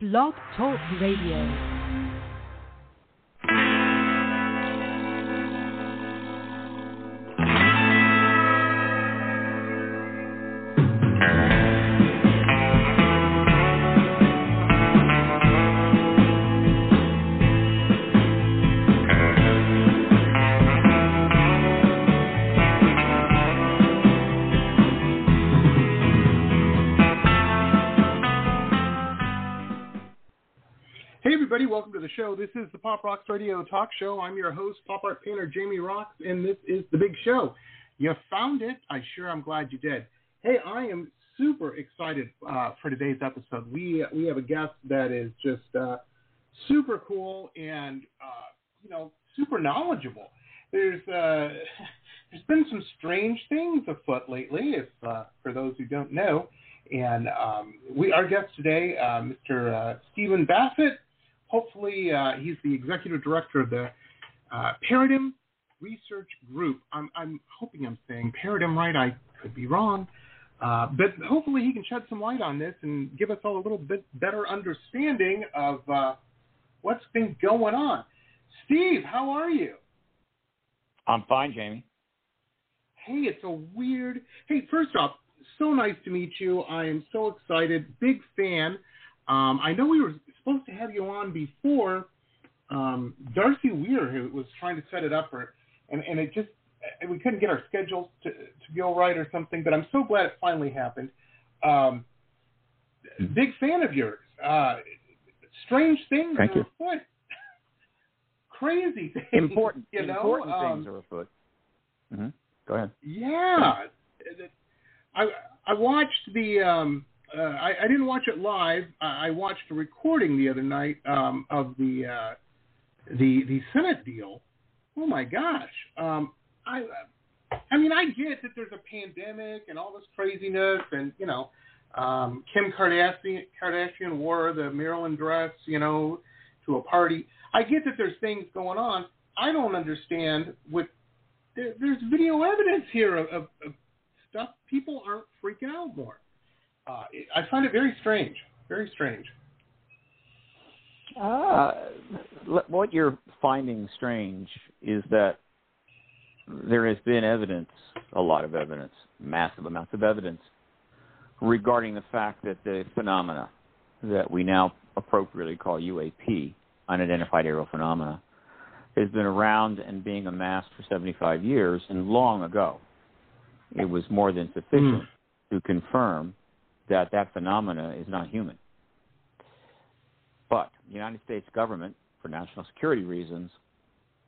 Blog Talk Radio. Welcome to the show. This is the Pop Roxx Radio Talk Show. I'm your host, pop art painter Jamie Roxx, and this is the big show. You found it. I sure I'm glad you did. Hey, I am super excited uh, for today's episode. We we have a guest that is just uh, super cool and uh, you know super knowledgeable. There's uh, there's been some strange things afoot lately, if uh, for those who don't know. And um, we our guest today, uh, Mr. Stephen Bassett hopefully uh, he's the executive director of the uh, Paradigm Research Group. I'm, I'm, hoping I'm saying Paradigm right. I could be wrong. Uh, but hopefully he can shed some light on this and give us all a little bit better understanding of uh, what's been going on. Steve, how are you? I'm fine, Jamie. Hey, it's a weird. Hey, first off, so nice to meet you. I am so excited. Big fan. Um, I know we were supposed to have you on before. Um, Darcy Weir who was trying to set it up, or, and, and it just we couldn't get our schedules to, to go right or something. But I'm so glad it finally happened. Um, big fan of yours. Uh, strange things Thank are you. afoot. Crazy things. Important, you know? important Um, things are afoot. hmm Go ahead. Yeah, I I watched the um, uh, I, I didn't watch it live. I, I watched a recording the other night um, of the uh, the the Senate deal. Oh my gosh! Um, I I mean I get that there's a pandemic and all this craziness, and you know um, Kim Kardashian Kardashian wore the Marilyn dress, you know, to a party. I get that there's things going on. I don't understand what there, there's video evidence here of, of, of stuff. People aren't freaking out more. Uh, I find it very strange. Very strange. Uh, what you're finding strange is that there has been evidence, a lot of evidence, massive amounts of evidence, regarding the fact that the phenomena that we now appropriately call UAP, unidentified aerial phenomena, has been around and being amassed for 75 years, and long ago, it was more than sufficient to confirm that that phenomena is not human. But the United States government, for national security reasons,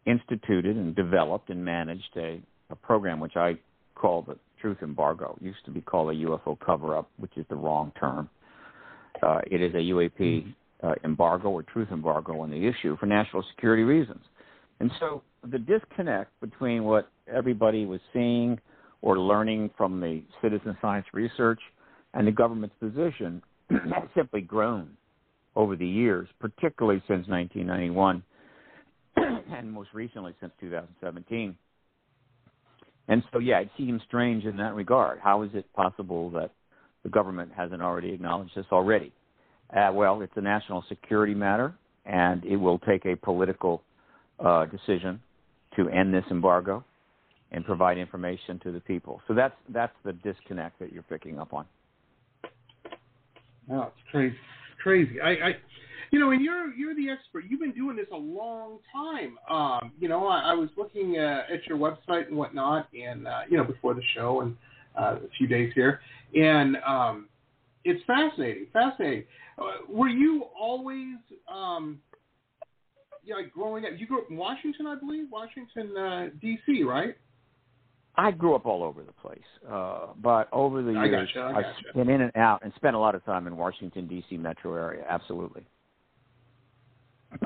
instituted and developed and managed a, a program which I call the truth embargo. It used to be called a UFO cover up, which is the wrong term. Uh, it is a UAP uh, embargo or truth embargo on the issue for national security reasons. And so the disconnect between what everybody was seeing or learning from the citizen science research and the government's position has simply grown over the years, particularly since 1991 and most recently since 2017. And so, yeah, it seems strange in that regard. How is it possible that the government hasn't already acknowledged this already? Uh, well, it's a national security matter, and it will take a political uh, decision to end this embargo and provide information to the people. So that's that's the disconnect that you're picking up on. Wow, it's crazy, crazy. I, I, you know, and you're you're the expert. You've been doing this a long time. Um, you know, I, I was looking uh, at your website and whatnot, and uh, you know, before the show and uh, a few days here, and um, it's fascinating, fascinating. Uh, were you always, um, yeah, like growing up? You grew up in Washington, I believe, Washington, uh, D.C., right? I grew up all over the place, uh, but over the I years, gotcha, I gotcha. been in and out and spent a lot of time in Washington D.C. metro area. Absolutely.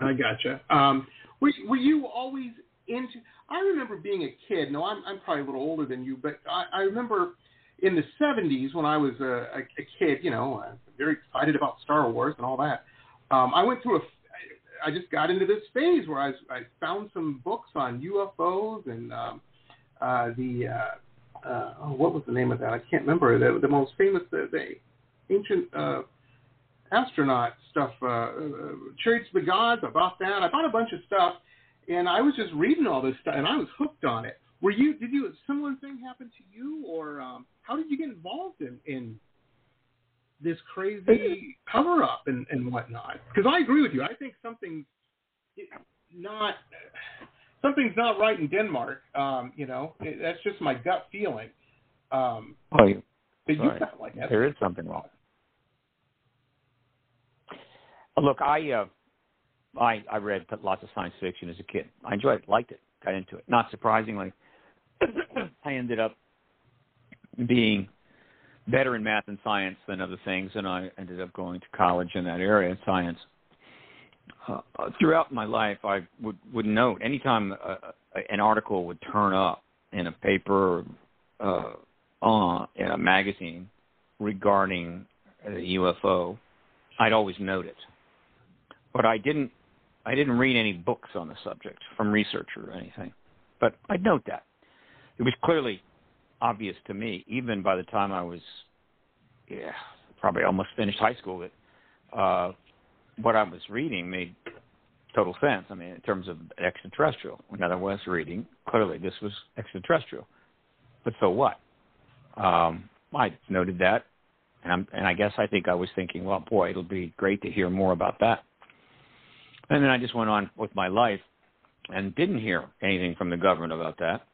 I gotcha. Um, were, were you always into? I remember being a kid. No, I'm I'm probably a little older than you, but I, I remember in the '70s when I was a, a, a kid. You know, uh, very excited about Star Wars and all that. Um, I went through a. I just got into this phase where I, I found some books on UFOs and um, uh, the uh, uh, oh, what was the name of that? I can't remember. The, the most famous, the, the ancient. Uh, astronaut stuff, uh, uh, Chariots of the Gods. I bought that. I bought a bunch of stuff, and I was just reading all this stuff, and I was hooked on it. Were you? Did you a similar thing happen to you, or um, how did you get involved in in this crazy cover up and, and whatnot? Because I agree with you. I think something's not something's not right in Denmark. Um, you know, it, that's just my gut feeling. Um, oh, you, but you felt like that. There is something wrong. Look, I uh, I I read lots of science fiction as a kid. I enjoyed it, liked it, got into it. Not surprisingly, I ended up being better in math and science than other things, and I ended up going to college in that area science. Uh, throughout my life, I would would note anytime uh, an article would turn up in a paper uh, on in a magazine regarding the UFO, I'd always note it but I didn't I didn't read any books on the subject from research or anything. But I'd note that. It was clearly obvious to me, even by the time I was yeah, probably almost finished high school that uh what I was reading made total sense. I mean, in terms of extraterrestrial. When I was reading, clearly this was extraterrestrial. But so what? Um, I noted that, and, I'm, and I guess I think I was thinking, well, boy, it'll be great to hear more about that. And then I just went on with my life and didn't hear anything from the government about that.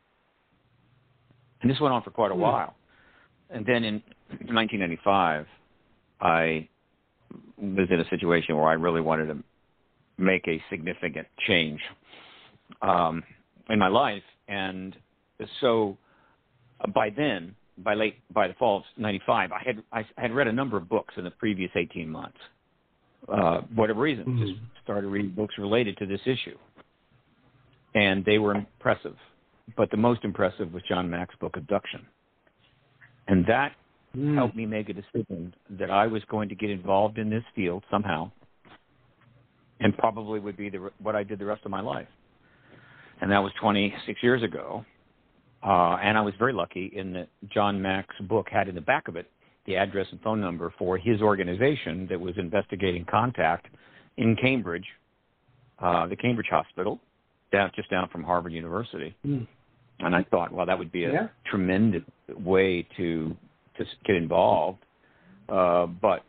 And this went on for quite a hmm. while. And then in 1995, I was in a situation where I really wanted to make a significant change um, in my life. And so by then, by late, by the fall of '95, I had I had read a number of books in the previous 18 months, uh, whatever reason, mm-hmm. just started reading books related to this issue. And they were impressive. But the most impressive was John Mack's book, Abduction. And that mm. helped me make a decision that I was going to get involved in this field somehow and probably would be the, what I did the rest of my life. And that was 26 years ago. Uh, and I was very lucky in that John Mack's book had in the back of it the address and phone number for his organization that was investigating contact in Cambridge, uh, the Cambridge Hospital, down just down from Harvard University. Mm. And I thought, well, that would be a yeah. tremendous way to to get involved, uh, but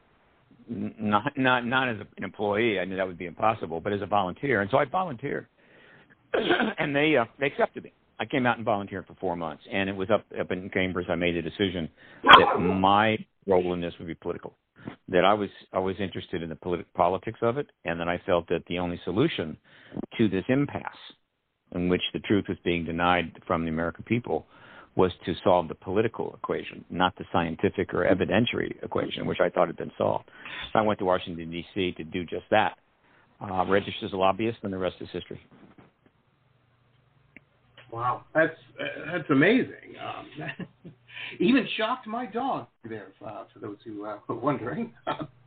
not not not as an employee. I knew that would be impossible, but as a volunteer. And so I volunteered, and they uh, they accepted me. I came out and volunteered for four months, and it was up up in Cambridge. I made a decision that my role in this would be political. That I was I was interested in the politi- politics of it, and that I felt that the only solution to this impasse, in which the truth was being denied from the American people, was to solve the political equation, not the scientific or evidentiary equation, which I thought had been solved. So I went to Washington D.C. to do just that. Uh, registered as a lobbyist, and the rest is history. Wow, that's that's amazing. Um, even shocked my dog there. Uh, for those who uh, were wondering,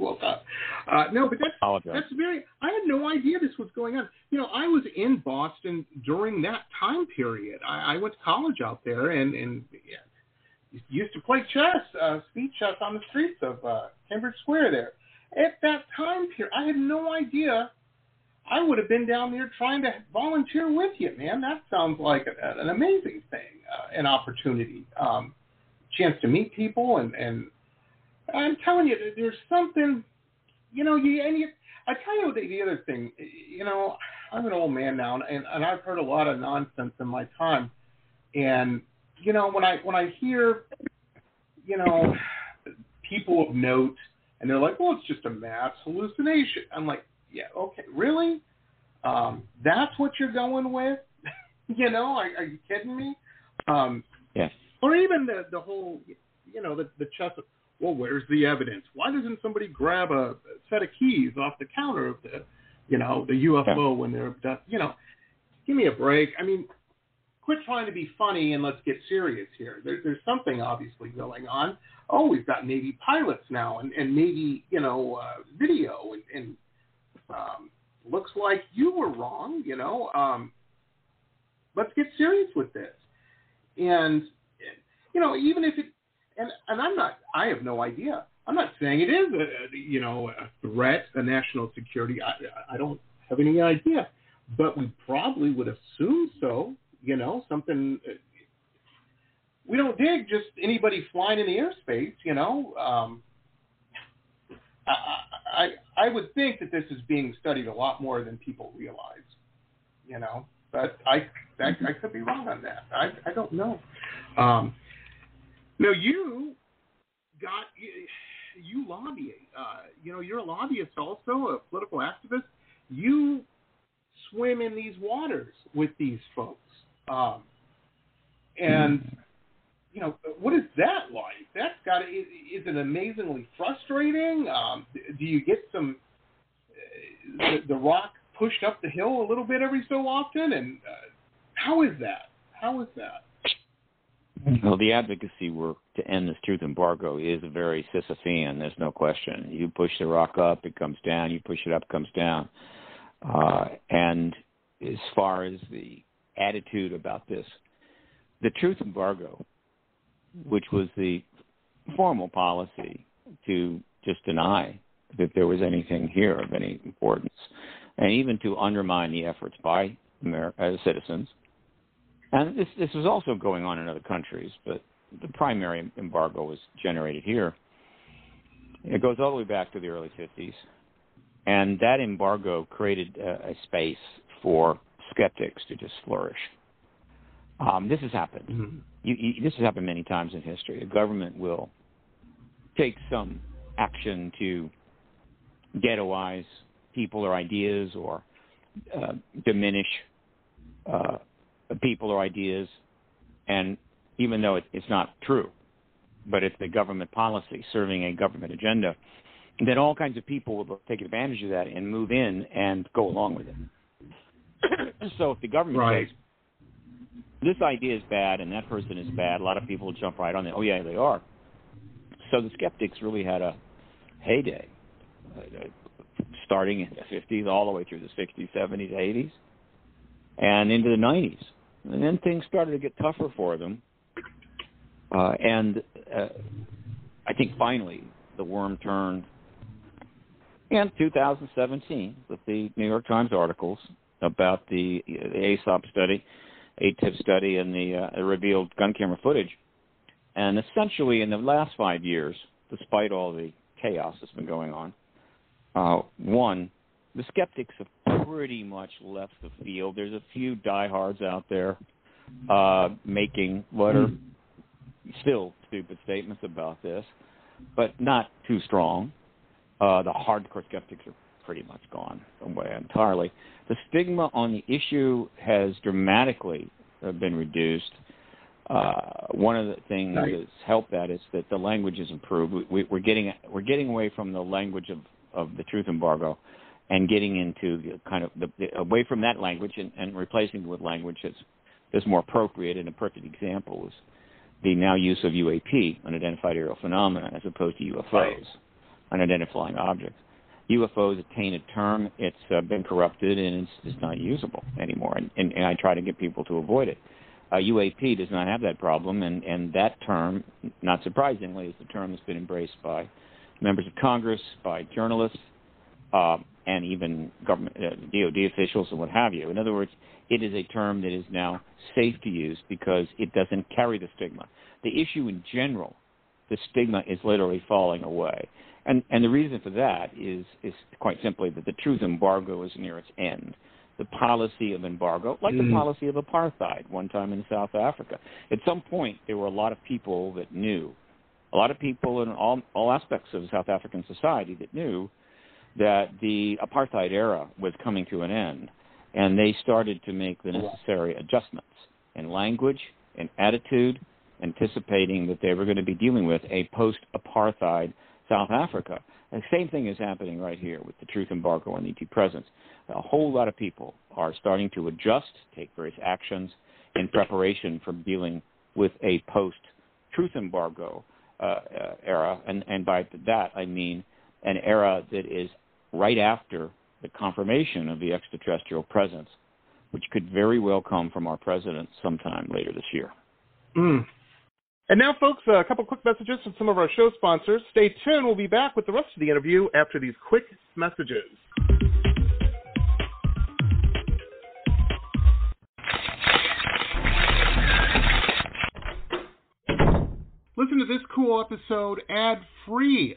woke up. Uh, no, but that's that's very. I had no idea this was going on. You know, I was in Boston during that time period. I, I went to college out there, and and yeah, used to play chess, uh, speed chess on the streets of uh, Cambridge Square there. At that time period, I had no idea I would have been down there trying to volunteer with you, man. That sounds like a, an amazing thing, uh, an opportunity, um, chance to meet people, and and I'm telling you, there's something, you know, you and you. I tell you the, the other thing, you know, I'm an old man now, and and I've heard a lot of nonsense in my time, and you know, when I when I hear, you know, people of note, and they're like, well, it's just a mass hallucination. I'm like, yeah, okay, really? Um, that's what you're going with? you know, are, are you kidding me? Um, yes. Or even the the whole, you know, the the chess. Well, where's the evidence? Why doesn't somebody grab a set of keys off the counter of the, you know, the UFO when they're, you know, give me a break. I mean, quit trying to be funny and let's get serious here. There, there's something obviously going on. Oh, we've got Navy pilots now and, and Navy, you know, uh, video and, and um, looks like you were wrong. You know, um, let's get serious with this. And you know, even if it, and and I'm not, I have no idea. I'm not saying it is a you know a threat, a national security. I, I don't have any idea, but we probably would assume so. You know, something. We don't dig just anybody flying in the airspace. You know, um, I, I I would think that this is being studied a lot more than people realize. You know, but I that, I could be wrong on that. I I don't know. Um, now you got you lobby. Uh, you know, you're a lobbyist also, a political activist. You swim in these waters with these folks, um, and you know, what is that like? That's got is, is it amazingly frustrating? Um, do you get some uh, the, the rock pushed up the hill a little bit every so often? And uh, how is that? How is that? Well, the advocacy work to end this truth embargo is very Sisyphean. There's no question. You push the rock up, it comes down. You push it up, it comes down. Uh, and as far as the attitude about this, the truth embargo, which was the formal policy to just deny that there was anything here of any importance, and even to undermine the efforts by America, citizens and this this was also going on in other countries, but the primary embargo was generated here. It goes all the way back to the early 50s, and that embargo created a, a space for skeptics to just flourish. Um, this has happened. Mm-hmm. You, you, this has happened many times in history. A government will take some action to ghettoize people or ideas or uh, diminish uh, people or ideas, and even though it, it's not true, but it's a government policy serving a government agenda, then all kinds of people will take advantage of that and move in and go along with it. so if the government right. says this idea is bad and that person is bad, a lot of people will jump right on it. Oh yeah, they are. So the skeptics really had a heyday, uh, starting in the 50s all the way through the 60s, 70s, 80s, and into the 90s. And then things started to get tougher for them. Uh, and uh, I think finally the worm turned in 2017 with the New York Times articles about the, the AAWSAP study, AATIP study, and the uh, revealed gun camera footage. And essentially, in the last five years, despite all the chaos that's been going on, uh, one, the skeptics have pretty much left the field. There's a few diehards out there uh, making what are still stupid statements about this, but not too strong. Uh, the hardcore skeptics are pretty much gone away entirely. The stigma on the issue has dramatically uh, been reduced. Uh, one of the things nice. that's helped that is that the language has improved. We, are getting we're getting away from the language of, of the truth embargo and getting into the kind of the, the, away from that language and, and replacing it with language that's, that's more appropriate. And a perfect example is the now use of UAP, unidentified aerial phenomena, as opposed to UFOs, right. unidentified flying objects. UFOs a tainted term. It's uh, been corrupted and it's, it's not usable anymore. And, and, and I try to get people to avoid it. Uh, UAP does not have that problem, and, and that term, not surprisingly, is the term that's been embraced by members of Congress, by journalists, uh, and even government uh, DoD officials and what have you. In other words, it is a term that is now safe to use because it doesn't carry the stigma. The issue in general, the stigma is literally falling away. And and the reason for that is is quite simply that the truth embargo is near its end. The policy of embargo, like mm. the policy of apartheid one time in South Africa. At some point there were a lot of people that knew, a lot of people in all all aspects of South African society that knew that the apartheid era was coming to an end, and they started to make the necessary adjustments in language and attitude, anticipating that they were going to be dealing with a post-apartheid South Africa. The same thing is happening right here with the truth embargo and ET presence. A whole lot of people are starting to adjust, take various actions in preparation for dealing with a post-truth embargo uh, uh, era, and, and by that I mean an era that is right after the confirmation of the extraterrestrial presence, which could very well come from our president sometime later this year. Mm. And now, folks, a couple quick messages from some of our show sponsors. Stay tuned. We'll be back with the rest of the interview after these quick messages. Listen to this cool episode ad free.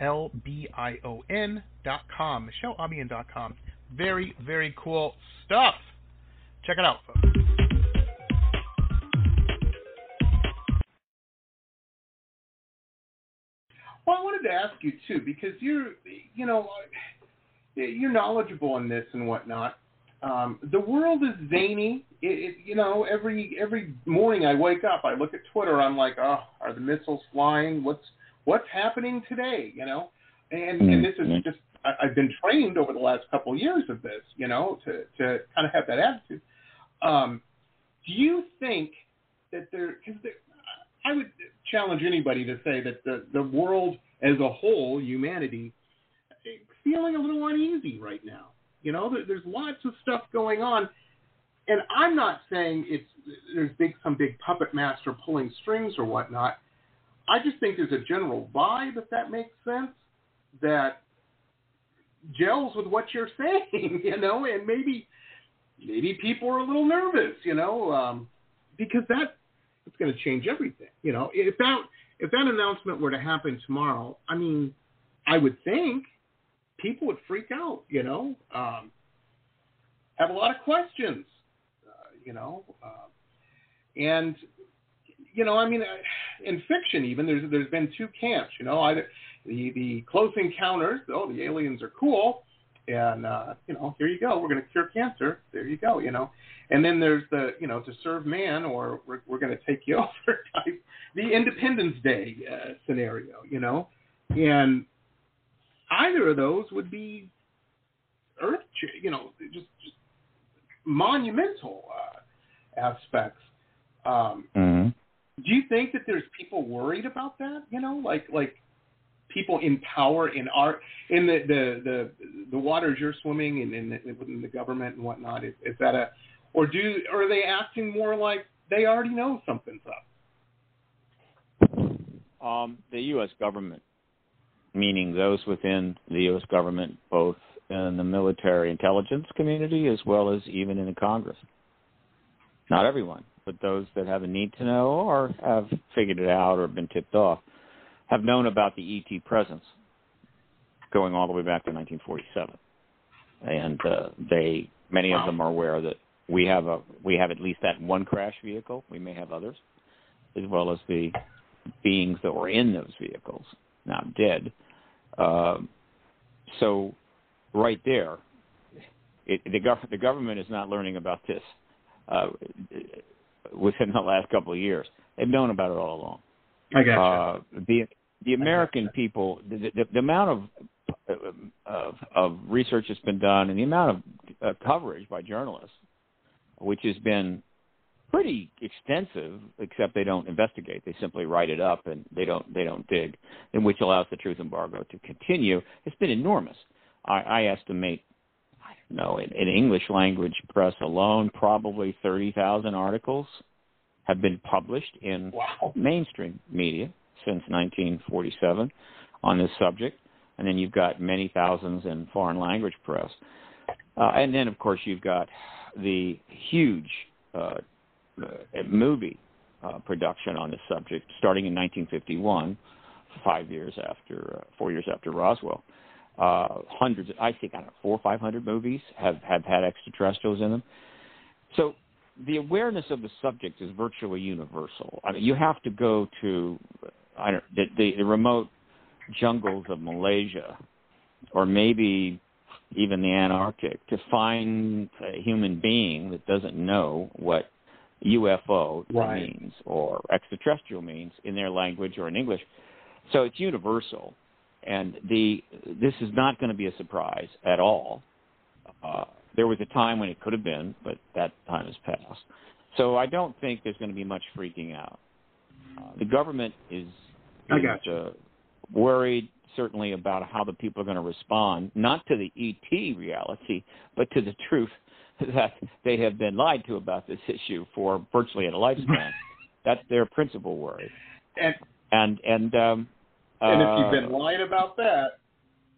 L-B-I-O-N dot com, MicheleAlbion dot com. Very, very cool stuff. Check it out, folks. Well, I wanted to ask you too, because you're, you know, you're knowledgeable in this and whatnot. Um, the world is zany. It, it, you know, every every morning I wake up, I look at Twitter. I'm like, oh, are the missiles flying? What's what's happening today? You know, and mm-hmm. and this is just I, I've been trained over the last couple of years of this, you know, to to kind of have that attitude. Um, do you think that there? Because I would challenge anybody to say that the the world as a whole, humanity, feeling a little uneasy right now. You know, there, there's lots of stuff going on, and I'm not saying it's there's big some big puppet master pulling strings or whatnot. I just think there's a general vibe, if that makes sense, that gels with what you're saying, you know, and maybe maybe people are a little nervous, you know, um, because that it's going to change everything, you know. If that if that announcement were to happen tomorrow, I mean, I would think people would freak out, you know, um, have a lot of questions, uh, you know, uh, and you know, I mean, in fiction even there's there's been two camps, you know, either the the close encounters. Oh, the aliens are cool, and uh, you know, here you go. We're going to cure cancer. There you go. You know, and then there's the you know to serve man or we're we're going to take you over type the Independence Day uh, scenario. You know, and either of those would be earth, you know, just, just monumental uh, aspects. Um, mm-hmm. Do you think that there's people worried about that? You know, like like people in power in our in the the the, the waters you're swimming in, in the, within the government and whatnot. Is, is that a or do or are they acting more like they already know something's up? Um, the U.S. government, meaning those within the U.S. government, both in the military intelligence community as well as even in the Congress. Not everyone, but those that have a need to know or have figured it out or been tipped off have known about the ET presence going all the way back to 1947, and uh, they many wow. of them are aware that we have a we have at least that one crash vehicle. We may have others, as well as the beings that were in those vehicles now dead. Uh, so, right there, it, the, gov- the government is not learning about this uh, within the last couple of years. They've known about it all along. I got uh, the the American people, the, the, the amount of, of of research that's been done, and the amount of uh, coverage by journalists, which has been pretty extensive, except they don't investigate. They simply write it up and they don't they don't dig, and which allows the truth embargo to continue. It's been enormous. I, I estimate, Don't know, in, in English language press alone, probably thirty thousand articles have been published in wow. mainstream media since 1947 on this subject, and then you've got many thousands in foreign language press, uh, and then of course you've got the huge uh, uh, movie uh, production on this subject, starting in 1951, five years after, uh, four years after Roswell. Uh, hundreds, I think, I don't know, four or five hundred movies have have had extraterrestrials in them. So the awareness of the subject is virtually universal. I mean, you have to go to I don't, the, the, the remote jungles of Malaysia, or maybe even the Antarctic, to find a human being that doesn't know what UFO right. means or extraterrestrial means in their language or in English. So it's universal, and the this is not going to be a surprise at all. Uh, there was a time when it could have been, but that time has passed. So I don't think there's going to be much freaking out. Uh, the government is, is uh, worried certainly about how the people are going to respond, not to the ET reality, but to the truth that they have been lied to about this issue for virtually a lifespan. That's their principal worry. And and and um, and uh, if you've been lying about that,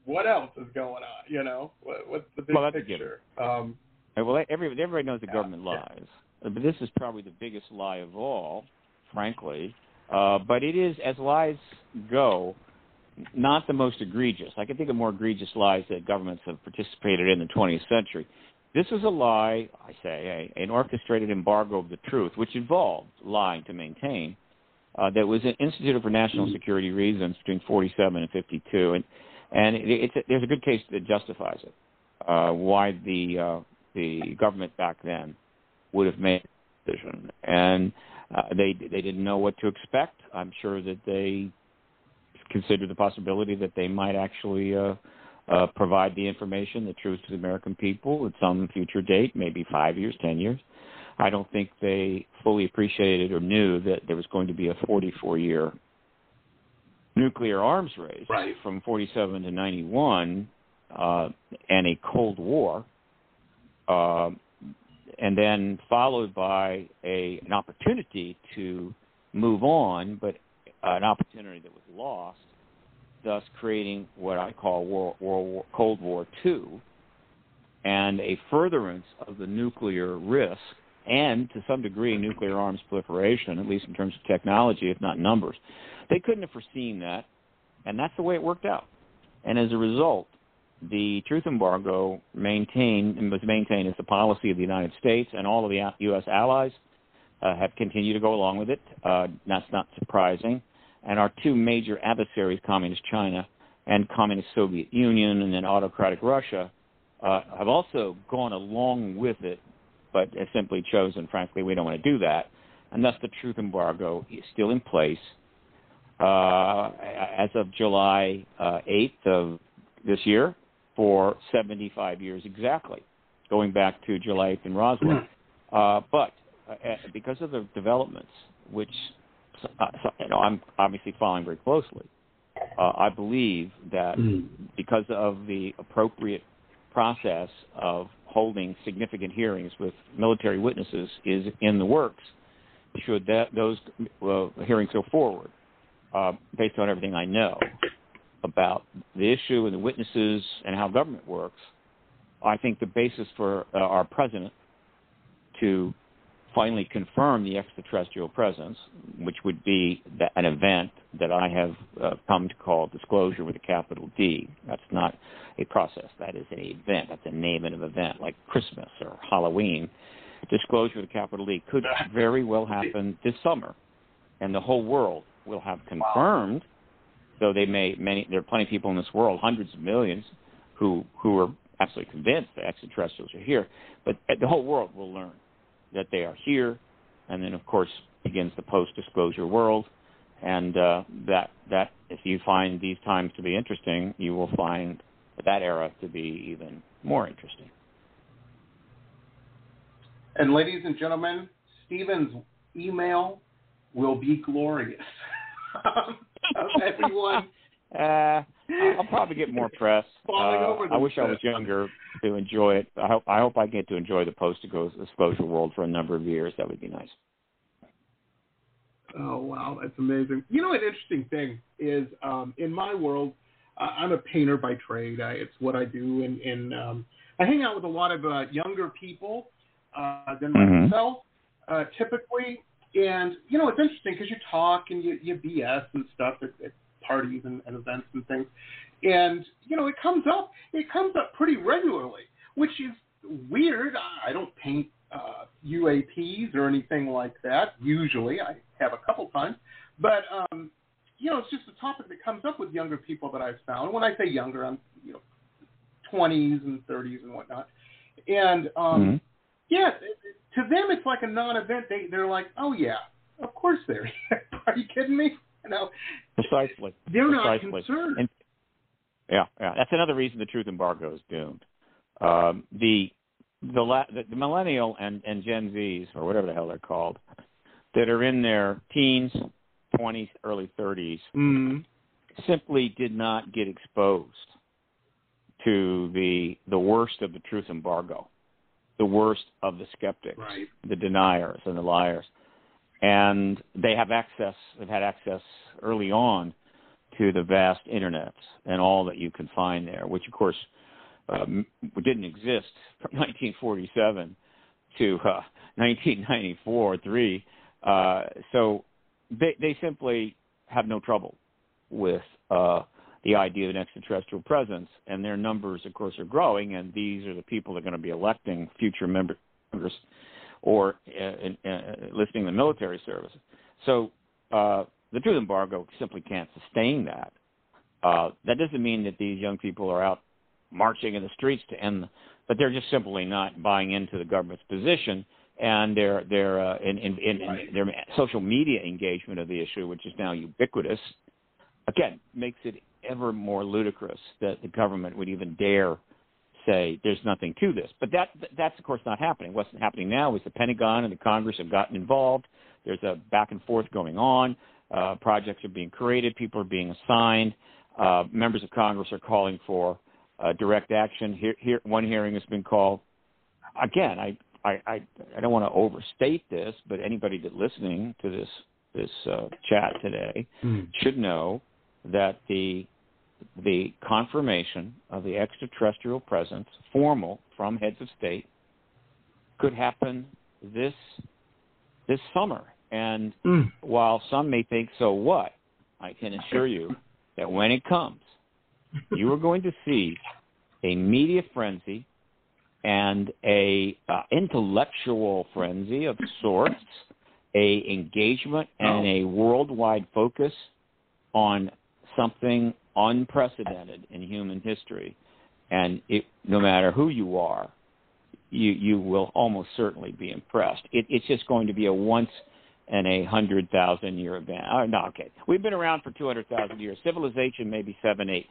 what else is going on? You know, what, what's the big well, that's picture? Um, well, every, everybody knows the yeah, government yeah. lies, but this is probably the biggest lie of all, frankly. Uh, but it is, as lies go, not the most egregious. I can think of more egregious lies that governments have participated in the 20th century. This was a lie, I say, a, an orchestrated embargo of the truth, which involved lying to maintain, uh, that was instituted for national security reasons between 47 and 52, and and it, a, there's a good case that justifies it. Uh, why the uh, the government back then would have made a decision, and uh, they they didn't know what to expect. I'm sure that they considered the possibility that they might actually uh, uh, provide the information, the truth to the American people at some future date, maybe five years, ten years. I don't think they fully appreciated or knew that there was going to be a 44 year nuclear arms race Right. from 47 to 91 uh, and a Cold War, uh, and then followed by a, an opportunity to move on, but an opportunity that was lost, thus creating what I call World, World War, Cold War II, and a furtherance of the nuclear risk and to some degree nuclear arms proliferation, at least in terms of technology, if not numbers. They couldn't have foreseen that, and that's the way it worked out. And as a result, the truth embargo maintained and was maintained as the policy of the United States and all of the U.S. allies uh, have continued to go along with it. Uh, that's not surprising. And our two major adversaries, Communist China and Communist Soviet Union, and then autocratic Russia, uh, have also gone along with it, but have simply chosen, frankly, we don't want to do that. And thus the truth embargo is still in place uh, as of July uh, 8th of this year for 75 years exactly, going back to July 8th in Roswell. Uh, but uh, uh, because of the developments, which uh, you know, I'm obviously following very closely. Uh, I believe that mm. because of the appropriate process of holding significant hearings with military witnesses is in the works. Should that those hearings go forward, uh, based on everything I know about the issue and the witnesses and how government works, I think the basis for uh, our president to finally confirm the extraterrestrial presence, which would be an event that I have uh, come to call disclosure with a capital D. That's not a process. That is an event. That's a name of an event, like Christmas or Halloween. Disclosure with a capital D could very well happen this summer, and the whole world will have confirmed. Though they may, many there are plenty of people in this world, hundreds of millions, who who are absolutely convinced that extraterrestrials are here, but the whole world will learn that they are here, and then of course begins the post-disclosure world, and uh, that that if you find these times to be interesting, you will find that era to be even more interesting. And ladies and gentlemen, Stephen's email will be glorious. everyone. Uh, I'll probably get more press. Uh, I wish I was younger to enjoy it. I hope I hope I get to enjoy the post disclosure world for a number of years. That would be nice. Oh wow, that's amazing. You know, an interesting thing is um, in my world, uh, I'm a painter by trade. I, it's what I do, and, and um, I hang out with a lot of uh, younger people uh, than mm-hmm. myself, uh, typically. And you know, it's interesting because you talk and you, you BS and stuff at, at parties and, and events and things, and you know, it comes up. It comes up pretty regularly, which is weird. I don't paint uh, UAPs or anything like that. Usually, I have a couple times, but um, you know, it's just a topic that comes up with younger people that I've found. When I say younger, I'm you know, 20s and 30s and whatnot. And um, mm-hmm. yeah, to them it's like a non-event. They they're like, oh yeah, of course they're. Are you kidding me? You know, precisely. They're precisely. not concerned. And, yeah, yeah. That's another reason the truth embargo is doomed. Um, the the, la- the the millennial and and Gen Zs or whatever the hell they're called that are in their teens 20s, early 30s, mm-hmm. simply did not get exposed to the the worst of the truth embargo, the worst of the skeptics, right. the deniers, and the liars, and they have access. They've had access early on to the vast internet and all that you can find there, which of course um, didn't exist from 1947 to uh, 1994 three. Uh, so they they simply have no trouble with uh, the idea of an extraterrestrial presence, and their numbers, of course, are growing. And these are the people that are going to be electing future members or uh, uh, listing the military service. So uh, the truth embargo simply can't sustain that. That doesn't mean that these young people are out marching in the streets to end, but they're just simply not buying into the government's position and their their uh, in, in, in, in their social media engagement of the issue, which is now ubiquitous, again makes it ever more ludicrous that the government would even dare say there's nothing to this. But that that's of course not happening. What's happening now is the Pentagon and the Congress have gotten involved. There's a back and forth going on. Uh, projects are being created. People are being assigned. Uh, members of Congress are calling for uh, direct action. Here, here, one hearing has been called. Again, I I, I, I don't want to overstate this, but anybody that listening to this this uh, chat today mm. should know that the the confirmation of the extraterrestrial presence, formal from heads of state, could happen this this summer. And mm. while some may think, so what? I can assure you that when it comes, you are going to see a media frenzy and a uh, intellectual frenzy of sorts, a engagement and a worldwide focus on something unprecedented in human history. And it, no matter who you are, you you will almost certainly be impressed. It, it's just going to be a once in a hundred thousand year event. Oh, no, okay. We've been around for two hundred thousand years. Civilization maybe seven, eight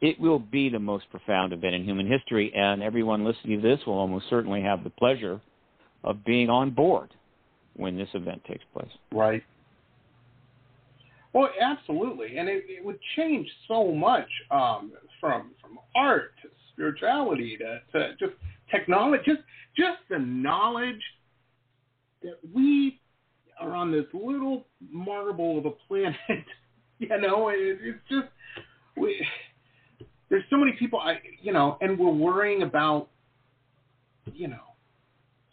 it will be the most profound event in human history, and everyone listening to this will almost certainly have the pleasure of being on board when this event takes place. Right. Well, absolutely, and it, it would change so much um, from from art to spirituality to, to just technology, just just the knowledge that we are on this little marble of a planet. you know, it, it's just we. There's so many people, I you know, and we're worrying about, you know,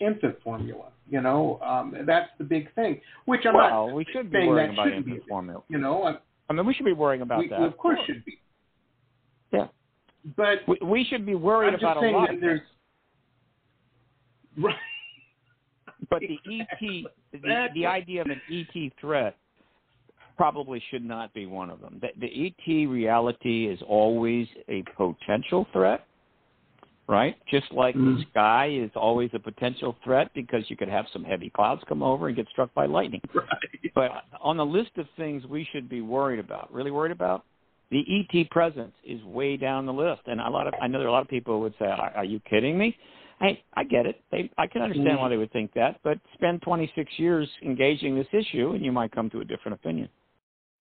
infant formula. You know, um, that's the big thing. Which I'm well, not we should be saying worrying that about shouldn't infant be. formula. You know, I, I mean, we should be worrying about we, that. we of course should be. Yeah. But We, we should be worried about a lot. that of there's right. But the ET, the, the idea of an ET threat probably should not be one of them. The, the ET reality is always a potential threat, right? Just like the Mhm. sky is always a potential threat because you could have some heavy clouds come over and get struck by lightning. right. But on the list of things we should be worried about, really worried about, the ET presence is way down the list. And a lot of I know there are a lot of people who would say, "Are, are you kidding me?" I I get it. They I can understand why they would think that, but spend 26 years engaging this issue, and you might come to a different opinion.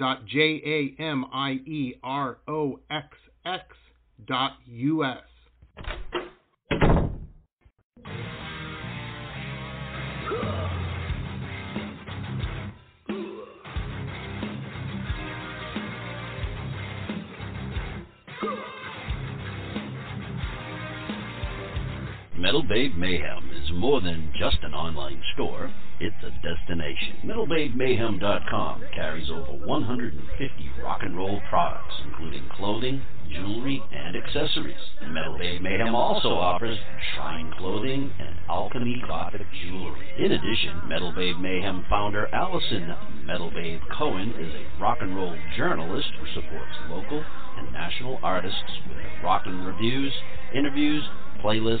www.jamieroxx.us. Metal Babe Mayhem is more than just an online store, it's a destination. MetalBabeMayhem.com carries over 150 rock and roll products, including clothing, jewelry, and accessories. Metal Mayhem also offers shrine clothing and alchemy gothic jewelry. In addition, Metal Mayhem founder Allison Metal Cohen is a rock and roll journalist who supports local and national artists with rock and reviews, interviews, playlists,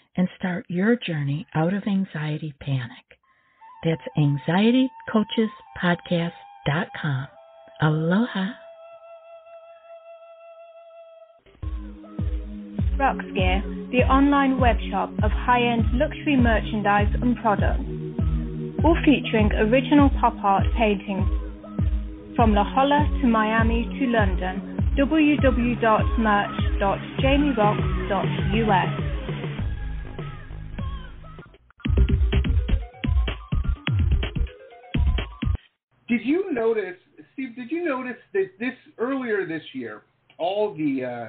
and start your journey out of anxiety panic. That's anxietycoachespodcast.com. Aloha. Roxx Gear, the online web shop of high-end luxury merchandise and products, all featuring original pop art paintings from La Jolla to Miami to London. www.merch.jamieroxx.us you notice, Steve? Did you notice that this earlier this year, all the uh,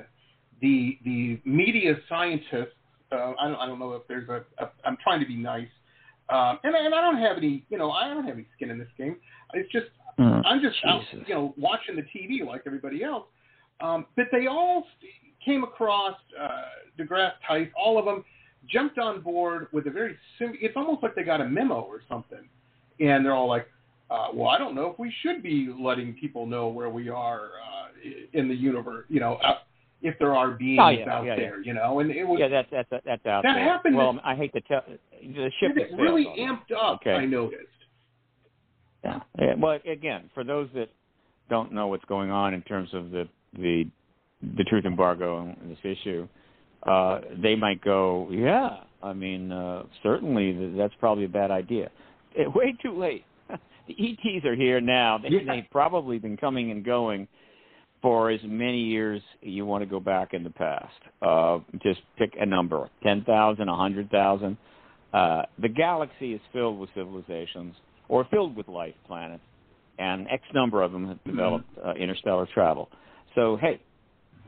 the the media scientists. Uh, I don't I don't know if there's a, a I'm trying to be nice, um, and and I don't have any you know I don't have any skin in this game. It's just Mm, I'm just out, you know watching the TV like everybody else. Um, but they all came across uh, DeGrasse Tyson. All of them jumped on board with a very sim- it's almost like they got a memo or something, and they're all like, uh, "Well, I don't know if we should be letting people know where we are uh, in the universe. You know, uh, if there are beings Oh, yeah, out yeah, yeah. there. You know, and it was yeah, that's that's that's out That there. happened Well, I hate to tell the ship it really amped up. Okay. I noticed. Yeah. yeah. Well, again, for those that don't know what's going on in terms of the the the truth embargo and this issue, uh, they might go, yeah. I mean, uh, certainly th- that's probably a bad idea. Eh, way too late. The ETs are here now. They, Yeah. They've probably been coming and going for as many years you want to go back in the past. Uh, just pick a number: ten thousand, a hundred thousand. Uh, the galaxy is filled with civilizations or filled with life planets, and X number of them have developed uh, interstellar travel. So hey,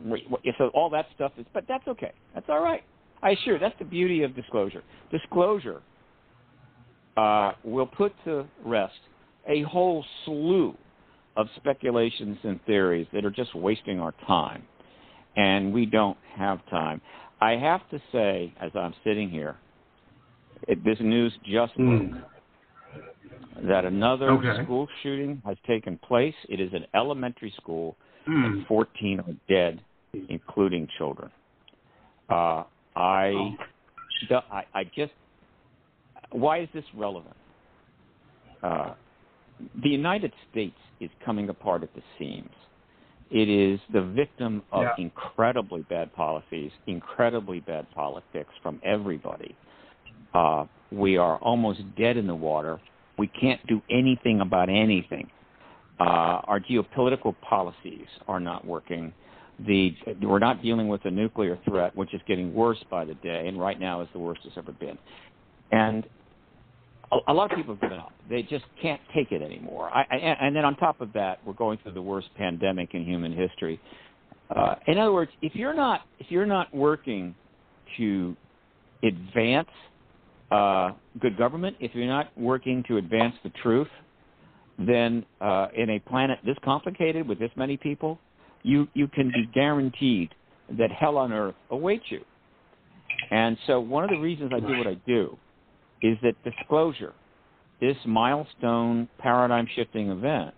we- so all that stuff is, but that's okay. That's all right. I assure. You, that's the beauty of disclosure. Disclosure uh, will put to rest a whole slew of speculations and theories that are just wasting our time, and we don't have time. I have to say, as I'm sitting here, it, this news just broke Mm. that another Okay. school shooting has taken place. It is an elementary school, Mm. and 14 are dead, including children. Uh, I, I, I just, why is this relevant? Uh, the United States is coming apart at the seams. It is the victim of Yeah. incredibly bad policies, incredibly bad politics from everybody. Uh, we are almost dead in the water. We can't do anything about anything. Uh, our geopolitical policies are not working. The we're not dealing with a nuclear threat, which is getting worse by the day, and right now is the worst it's ever been. And a, lot of people have given up. They just can't take it anymore. I, and then on top of that, we're going through the worst pandemic in human history. Uh, in other words, if you're not if you're not working to advance uh, good government, if you're not working to advance the truth, then uh, in a planet this complicated with this many people, you you can be guaranteed that hell on earth awaits you. And so one of the reasons I do what I do is that disclosure, this milestone paradigm shifting event,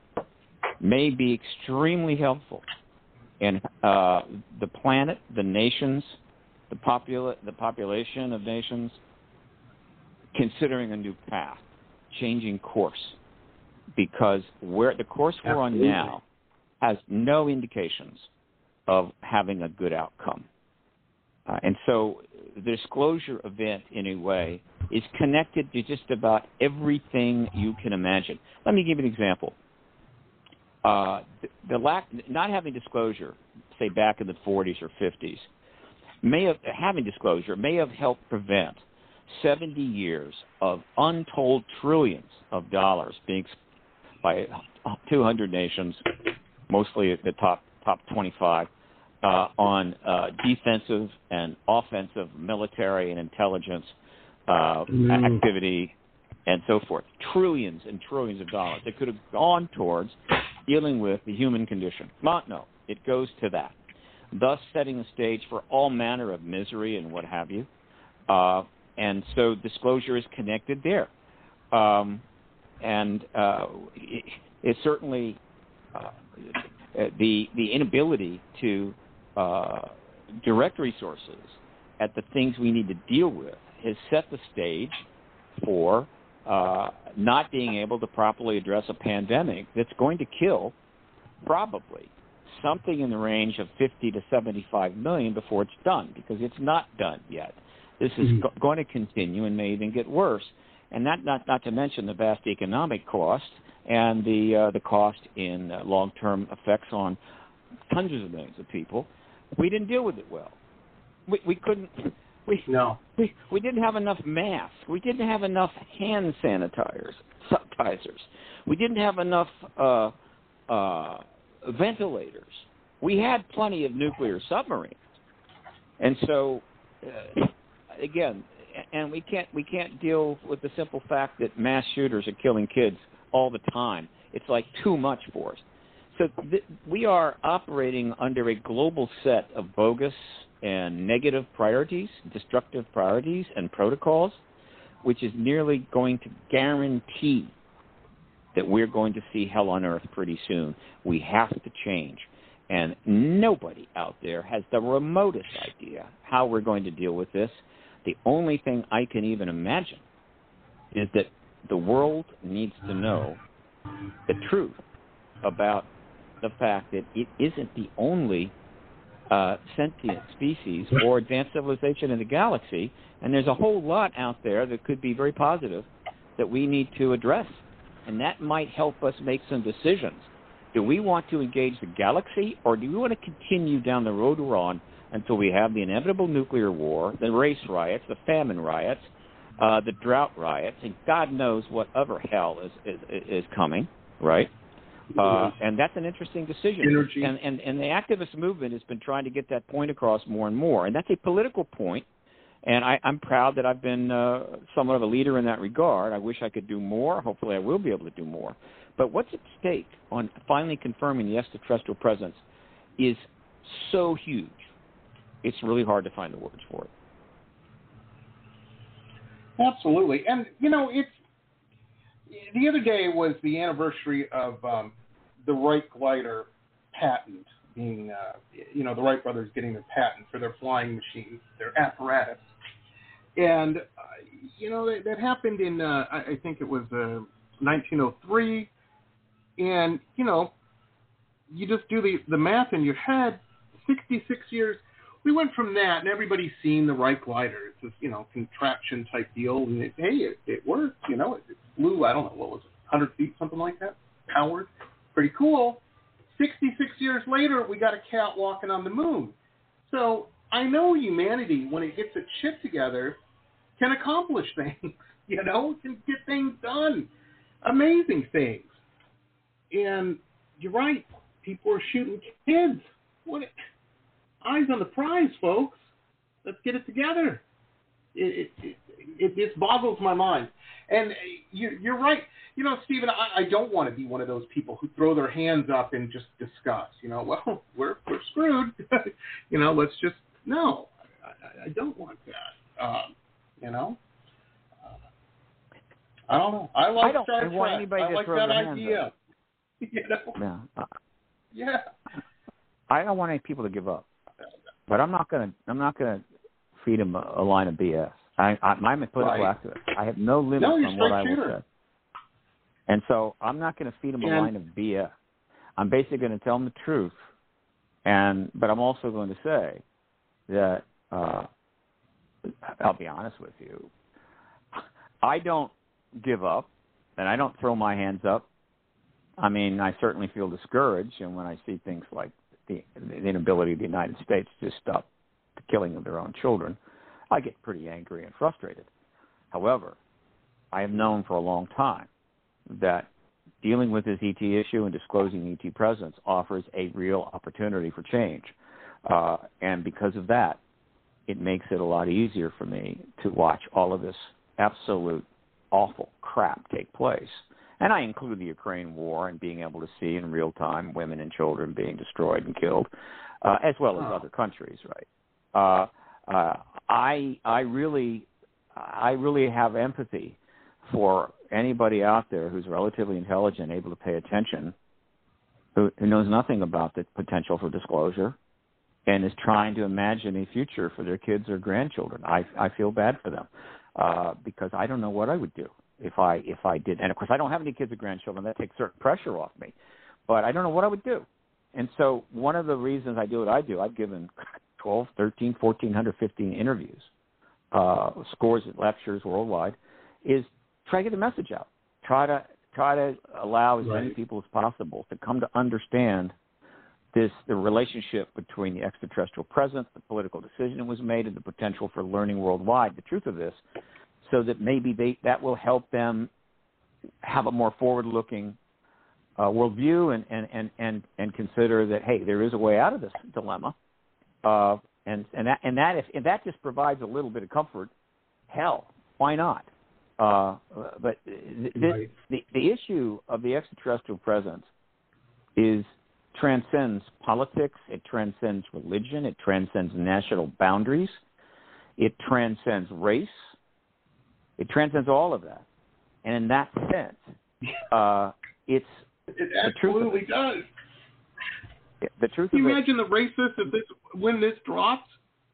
may be extremely helpful in uh, the planet, the nations, the popula- the population of nations considering a new path, changing course, because where the course we're on now has no indications of having a good outcome. Uh, and so the disclosure event, in a way, is connected to just about everything you can imagine. Let me give you an example. Uh, the, the lack, not having disclosure, say back in the 40s or 50s, may have having disclosure may have helped prevent 70 years of untold trillions of dollars being by 200 nations, mostly at the top top 25, uh, on uh, defensive and offensive military and intelligence uh, Mm. activity and so forth. Trillions and trillions of dollars that could have gone towards dealing with the human condition. Not no, it goes to that, thus setting the stage for all manner of misery and what have you. Uh, and so disclosure is connected there. Um, and uh, it, it certainly uh, the the inability to uh, direct resources at the things we need to deal with has set the stage for uh, not being able to properly address a pandemic that's going to kill probably something in the range of 50 to 75 million before it's done because it's not done yet. This is mm-hmm. go- going to continue and may even get worse. And that not not to mention the vast economic cost and the uh, the cost in uh, long-term effects on hundreds of millions of people. We didn't deal with it well. We we couldn't we no. We we didn't have enough masks. We didn't have enough hand sanitizers. Sanitizers. We didn't have enough uh, uh, ventilators. We had plenty of nuclear submarines, and so uh, again, and we can't we can't deal with the simple fact that mass shooters are killing kids all the time. It's like too much for us. So th- we are operating under a global set of bogus and negative priorities, destructive priorities and protocols, which is nearly going to guarantee that we're going to see hell on earth pretty soon. We have to change. And nobody out there has the remotest idea how we're going to deal with this. The only thing I can even imagine is that the world needs to know the truth about the fact that it isn't the only uh, sentient species or advanced civilization in the galaxy, and there's a whole lot out there that could be very positive that we need to address, and that might help us make some decisions. Do we want to engage the galaxy, or do we want to continue down the road we're on until we have the inevitable nuclear war, the race riots, the famine riots, uh, the drought riots, and God knows what other hell is is, is coming, right? Uh, and that's an interesting decision. Energy. And, and and the activist movement has been trying to get that point across more and more, and that's a political point. And I, I'm proud that I've been uh, somewhat of a leader in that regard. I wish I could do more. Hopefully, I will be able to do more. But what's at stake on finally confirming the extraterrestrial presence is so huge. It's really hard to find the words for it. Absolutely, and you know it's the other day was the anniversary of um, the Wright glider patent being, uh, you know, the Wright brothers getting their patent for their flying machine, their apparatus, and uh, you know that, that happened in uh, I, I think it was uh, 1903, and you know, you just do the the math in your head. 66 years we went from that, and everybody's seen the Wright glider. It's this, you know, contraption type deal, and it, hey, it, it worked. You know, it flew. I don't know what was it, 100 feet, something like that, powered. Pretty cool. 66 years later, we got a cat walking on the moon. So I know humanity, when it gets its shit together, can accomplish things. You know, can get things done, amazing things. And you're right. People are shooting kids. What? eyes on the prize, folks. Let's get it together. It it it, it boggles my mind. And you, you're right. You know, Stephen, I, I don't want to be one of those people who throw their hands up and just discuss. You know, well, we're we're screwed. you know, let's just no. I, I don't want that. Um, you know. Uh, I don't know. I like I don't Star Trek. want anybody I to like throw that their idea. Hands up. You know. Yeah. Yeah. I don't want any people to give up, but I'm not gonna. I'm not gonna feed them a, a line of BS. I, I, I'm a political Right. activist. I have no limits No, on what I will say, and so I'm not going to feed them a line of BS. I'm basically going to tell them the truth, and but I'm also going to say that uh, I'll be honest with you. I don't give up, and I don't throw my hands up. I mean, I certainly feel discouraged, and when I see things like the, the inability of the United States to stop the killing of their own children, I get pretty angry and frustrated. However, I have known for a long time that dealing with this ET issue and disclosing ET presence offers a real opportunity for change. Uh, and because of that, it makes it a lot easier for me to watch all of this absolute awful crap take place. And I include the Ukraine war and being able to see in real time women and children being destroyed and killed, uh, as well as Oh. other countries, right? Uh, uh, I I really I really have empathy for anybody out there who's relatively intelligent, able to pay attention, who, who knows nothing about the potential for disclosure, and is trying to imagine a future for their kids or grandchildren. I I feel bad for them uh, because I don't know what I would do if I if I did. And of course, I don't have any kids or grandchildren. That takes certain pressure off me. But I don't know what I would do. And so one of the reasons I do what I do, I've given 12, 13, 1400, 15 interviews, uh, scores of lectures worldwide, is try to get the message out. Try to try to allow as right. many people as possible to come to understand this the relationship between the extraterrestrial presence, the political decision that was made, and the potential for learning worldwide. The truth of this, so that maybe they that will help them have a more forward-looking uh, worldview and, and and and and consider that hey, there is a way out of this dilemma, uh, and and that and that if and that just provides a little bit of comfort, hell, why not? Uh, but th- right. the the issue of the extraterrestrial presence is transcends politics, it transcends religion, it transcends national boundaries, it transcends race, it transcends all of that. And in that sense, uh, it's it absolutely the does. The truth. Can you it, imagine the racists if this when this drops,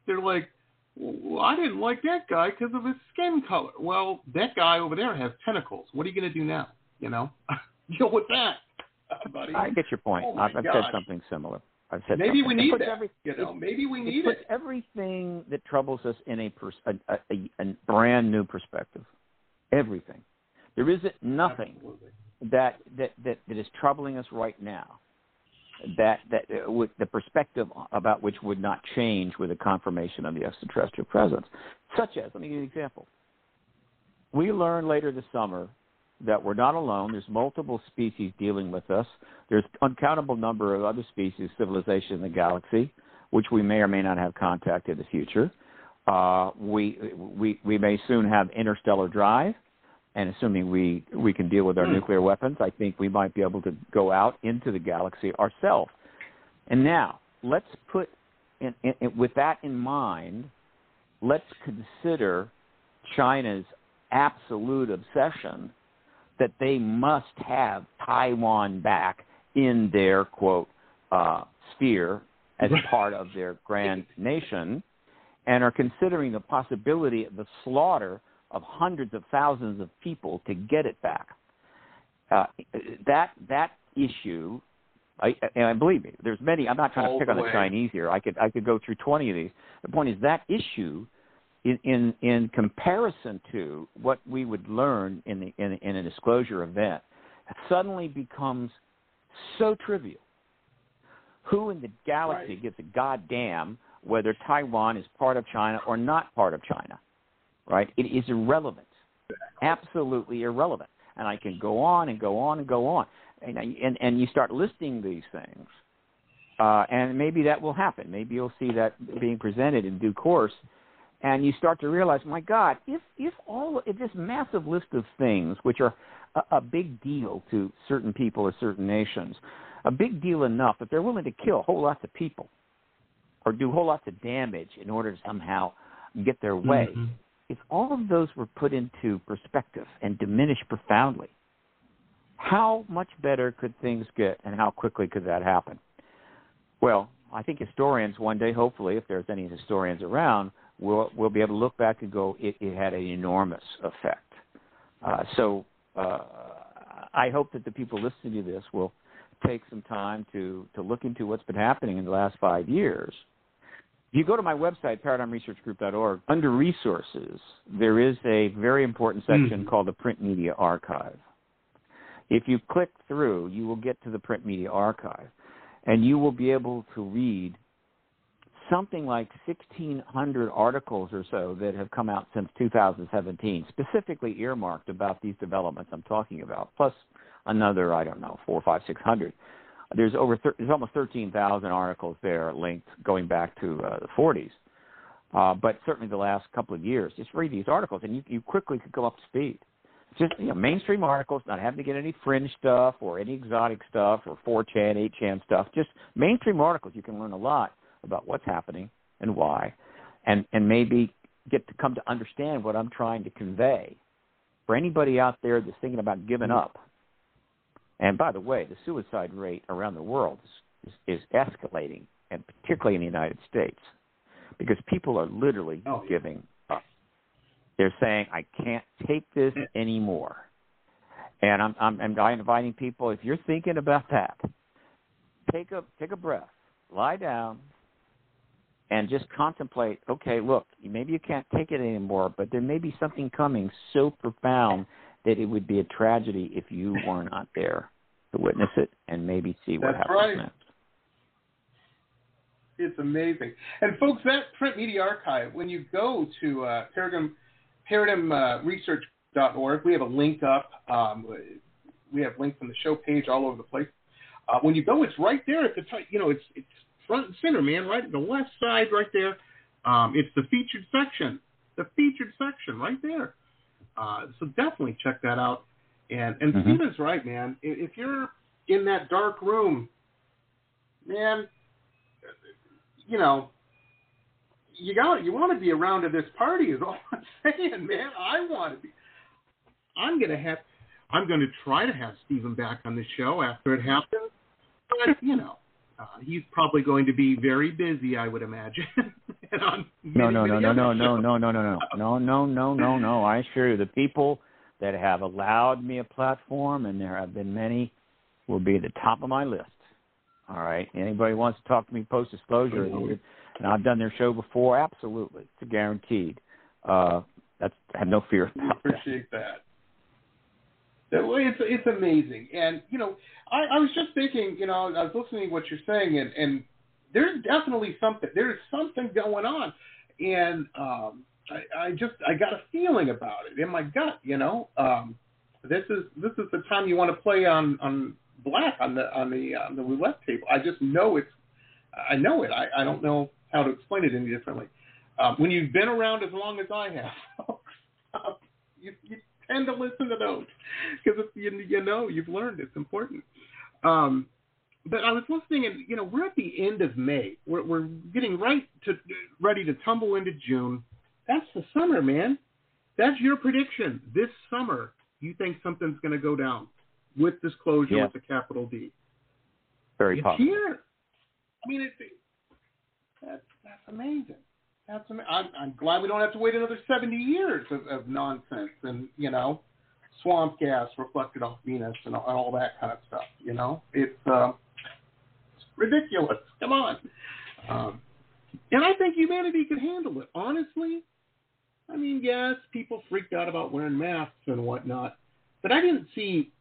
they're like, well, I didn't like that guy because of his skin color. Well, that guy over there has tentacles. What are you going to do now? You know, deal with that, buddy. I get your point. Oh I've, I've said something similar. I've said maybe something. we need that. Every, you know, maybe we need it. Puts everything that troubles us in a, pers- a, a, a brand new perspective. Everything. There isn't nothing that, that that that is troubling us right now that that uh, with the perspective about which would not change with the confirmation of the extraterrestrial presence. Such as, let me give you an example. We learn later this summer that we're not alone. There's multiple species dealing with us. There's uncountable number of other species, civilization in the galaxy, which we may or may not have contact in the future. Uh, we we we may soon have interstellar drive and assuming we we can deal with our mm. nuclear weapons, I think we might be able to go out into the galaxy ourselves. And now, let's put in, in, in, with that in mind, let's consider China's absolute obsession that they must have Taiwan back in their quote uh, sphere as part of their grand nation, and are considering the possibility of the slaughter of hundreds of thousands of people to get it back. Uh, that that issue, I, and believe me, there's many. I'm not trying All to pick on the the Chinese here. I could I could go through 20 of these. The point is that issue, in in, in comparison to what we would learn in the in, in a disclosure event, suddenly becomes so trivial. Who in the galaxy right. gives a goddamn whether Taiwan is part of China or not part of China? Right? It is irrelevant, absolutely irrelevant. And I can go on and go on and go on, and and, and you start listing these things, uh, and maybe that will happen. Maybe you'll see that being presented in due course, and you start to realize, my God, if if all if this massive list of things, which are a, a big deal to certain people or certain nations, a big deal enough that they're willing to kill whole lots of people or do whole lots of damage in order to somehow get their way. Mm-hmm if all of those were put into perspective and diminished profoundly, how much better could things get and how quickly could that happen? Well, I think historians one day, hopefully, if there's any historians around, will will be able to look back and go, it, it had an enormous effect. Uh, so uh, I hope that the people listening to this will take some time to to look into what's been happening in the last five years if you go to my website, paradigmresearchgroup.org, under resources, there is a very important section mm. called the Print Media Archive. If you click through, you will get to the Print Media Archive, and you will be able to read something like 1,600 articles or so that have come out since 2017, specifically earmarked about these developments I'm talking about, plus another, I don't know, four, five, six hundred there's over thir- there's almost 13,000 articles there linked going back to uh, the 40s. Uh, but certainly the last couple of years, just read these articles and you, you quickly could go up to speed. Just you know, mainstream articles, not having to get any fringe stuff or any exotic stuff or 4chan, 8chan stuff. Just mainstream articles. You can learn a lot about what's happening and why, and and maybe get to come to understand what I'm trying to convey. For anybody out there that's thinking about giving up, and by the way, the suicide rate around the world is, is, is escalating and particularly in the United States, because people are literally Oh, giving up. They're saying, "I can't take this anymore," and I'm I'm, I'm inviting people. If you're thinking about that, take a take a breath, lie down, and just contemplate. Okay, look, maybe you can't take it anymore, but there may be something coming so profound that it would be a tragedy if you were not there to witness it and maybe see what That's happens right. next. It's amazing. And folks, that print media archive, when you go to uh, Paradigm, paradigmresearch.org, we have a link up. Um, we have links on the show page all over the place. Uh, when you go, it's right there at the top. You know, it's it's front and center, man. Right, in the left side, right there. Um, it's the featured section. The featured section, right there. Uh, so definitely check that out. And and Mhm. Steven's right, man. If you're in that dark room, man, you know, you got you want to be around to this party is all I'm saying, man. I want to be. I'm gonna have. I'm going to try to have Stephen back on the show after it happens, but you know, uh, he's probably going to be very busy, I would imagine. no, no, no, no, no, no, no, no, no, no, no, no, no, no. I assure you, the people that have allowed me a platform, and there have been many, will be at the top of my list. All right. Anybody wants to talk to me post disclosure, and I've done their show before. Absolutely, it's guaranteed. Uh, that's I have no fear about that. appreciate that. That it's it's amazing, and you know, I, I was just thinking, you know, I was listening to what you're saying, and and there's definitely something. There's something going on, and um, I, I just I got a feeling about it in my gut. You know, um, this is this is the time you want to play on on black on the on the on the roulette table. I just know it's. I know it. I, I don't know how to explain it any differently. Um, when you've been around as long as I have, um, you, you tend to listen to those because you, you know you've learned it's important. Um, but I was listening, and you know we're at the end of May. We're, we're getting right to ready to tumble into June. That's the summer, man. That's your prediction. This summer, you think something's going to go down with disclosure Yeah. with a capital D. Very It's possible. here. I mean, it's that's that's amazing. That's ama- I'm, I'm glad we don't have to wait another 70 years of, of nonsense and you know swamp gas reflected off Venus and all, and all that kind of stuff. You know, it's uh, it's ridiculous. Come on. Um, and I think humanity could handle it. Honestly, I mean, yes, people freaked out about wearing masks and whatnot, but I didn't see